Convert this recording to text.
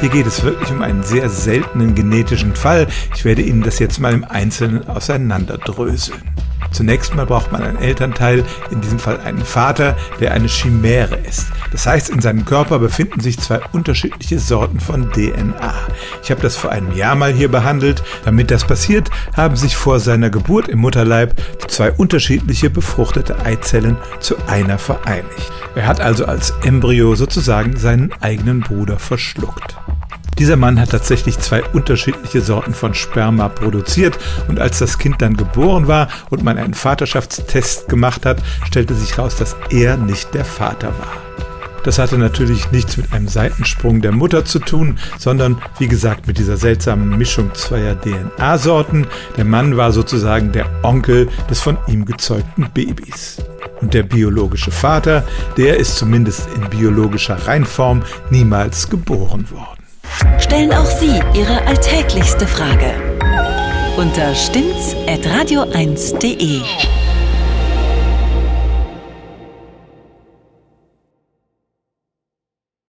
Hier geht es wirklich um einen sehr seltenen genetischen Fall. Ich werde Ihnen das jetzt mal im Einzelnen auseinanderdröseln. Zunächst mal braucht man einen Elternteil, in diesem Fall einen Vater, der eine Chimäre ist. Das heißt, in seinem Körper befinden sich zwei unterschiedliche Sorten von DNA. Ich habe das vor einem Jahr mal hier behandelt. Damit das passiert, haben sich vor seiner Geburt im Mutterleib zwei unterschiedliche befruchtete Eizellen zu einer vereinigt. Er hat also als Embryo sozusagen seinen eigenen Bruder verschluckt. Dieser Mann hat tatsächlich zwei unterschiedliche Sorten von Sperma produziert und als das Kind dann geboren war und man einen Vaterschaftstest gemacht hat, stellte sich heraus, dass er nicht der Vater war. Das hatte natürlich nichts mit einem Seitensprung der Mutter zu tun, sondern wie gesagt mit dieser seltsamen Mischung zweier DNA-Sorten. Der Mann war sozusagen der Onkel des von ihm gezeugten Babys. Und der biologische Vater, der ist zumindest in biologischer Reinform niemals geboren worden. Stellen auch Sie Ihre alltäglichste Frage unter stimmtz.radio1.de.